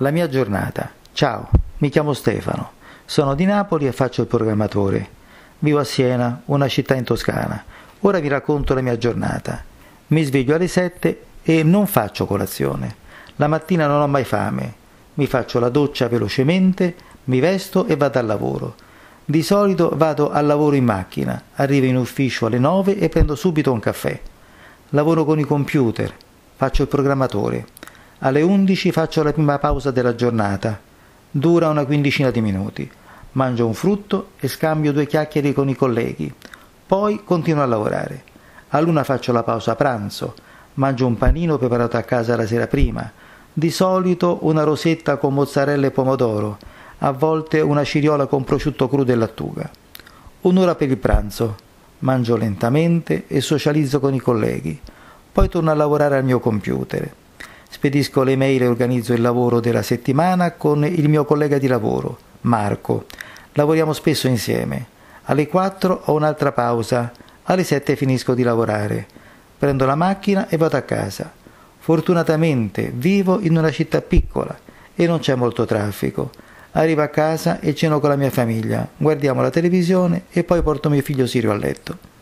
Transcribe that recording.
La mia giornata. Ciao, mi chiamo Stefano. Sono di Napoli e faccio il programmatore. Vivo a Siena, una città in Toscana. Ora vi racconto la mia giornata. Mi sveglio alle 7 e non faccio colazione. La mattina non ho mai fame. Mi faccio la doccia velocemente, mi vesto e vado al lavoro. Di solito vado al lavoro in macchina, arrivo in ufficio alle 9 e prendo subito un caffè. Lavoro con i computer, faccio il programmatore. Alle 11 faccio la prima pausa della giornata. Dura una quindicina di minuti. Mangio un frutto e scambio due chiacchiere con i colleghi. Poi continuo a lavorare. A luna faccio la pausa pranzo. Mangio un panino preparato a casa la sera prima. Di solito una rosetta con mozzarella e pomodoro. A volte una ciriola con prosciutto crudo e lattuga. Un'ora per il pranzo. Mangio lentamente e socializzo con i colleghi. Poi torno a lavorare al mio computer. Spedisco le mail e organizzo il lavoro della settimana con il mio collega di lavoro, Marco. Lavoriamo spesso insieme. Alle 4 ho un'altra pausa. Alle 7 finisco di lavorare. Prendo la macchina e vado a casa. Fortunatamente vivo in una città piccola e non c'è molto traffico. Arrivo a casa e ceno con la mia famiglia, guardiamo la televisione e poi porto mio figlio Sirio a letto.